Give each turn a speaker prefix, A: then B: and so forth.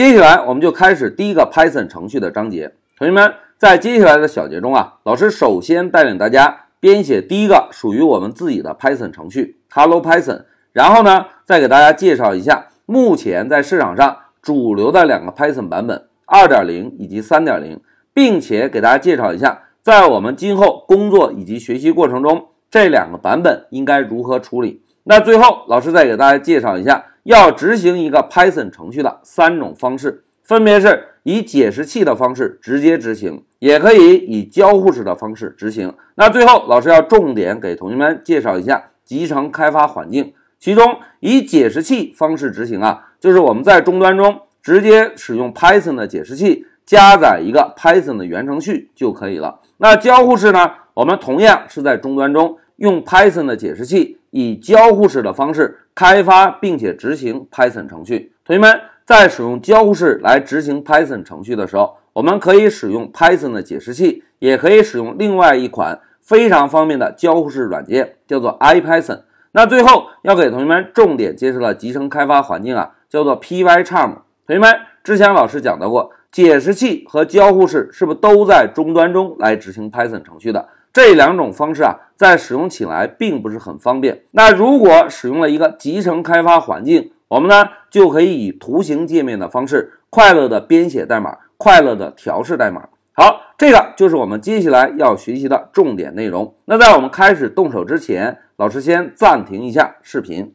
A: 接下来我们就开始第一个 Python 程序的章节。同学们，在接下来的小节中啊，老师首先带领大家编写第一个属于我们自己的 Python 程序 Hello Python，然后呢，再给大家介绍一下目前在市场上主流的两个 Python 版本2.0以及3.0，并且给大家介绍一下在我们今后工作以及学习过程中这两个版本应该如何处理。那最后，老师再给大家介绍一下要执行一个 Python 程序的三种方式，分别是以解释器的方式直接执行，也可以以交互式的方式执行。那最后，老师要重点给同学们介绍一下集成开发环境，其中以解释器方式执行啊，就是我们在终端中直接使用 Python 的解释器加载一个 Python 的源程序就可以了。那交互式呢，我们同样是在终端中用 Python 的解释器。以交互式的方式开发并且执行 Python 程序。同学们在使用交互式来执行 Python 程序的时候，我们可以使用 Python 的解释器，也可以使用另外一款非常方便的交互式软件，叫做 IPython。那最后要给同学们重点介绍的集成开发环境啊，叫做 Pycharm。同学们之前老师讲到过，解释器和交互式是不是都在终端中来执行 Python 程序的？这两种方式啊，在使用起来并不是很方便。那如果使用了一个集成开发环境，我们呢就可以以图形界面的方式快乐的编写代码，快乐的调试代码。好，这个就是我们接下来要学习的重点内容。那在我们开始动手之前，老师先暂停一下视频。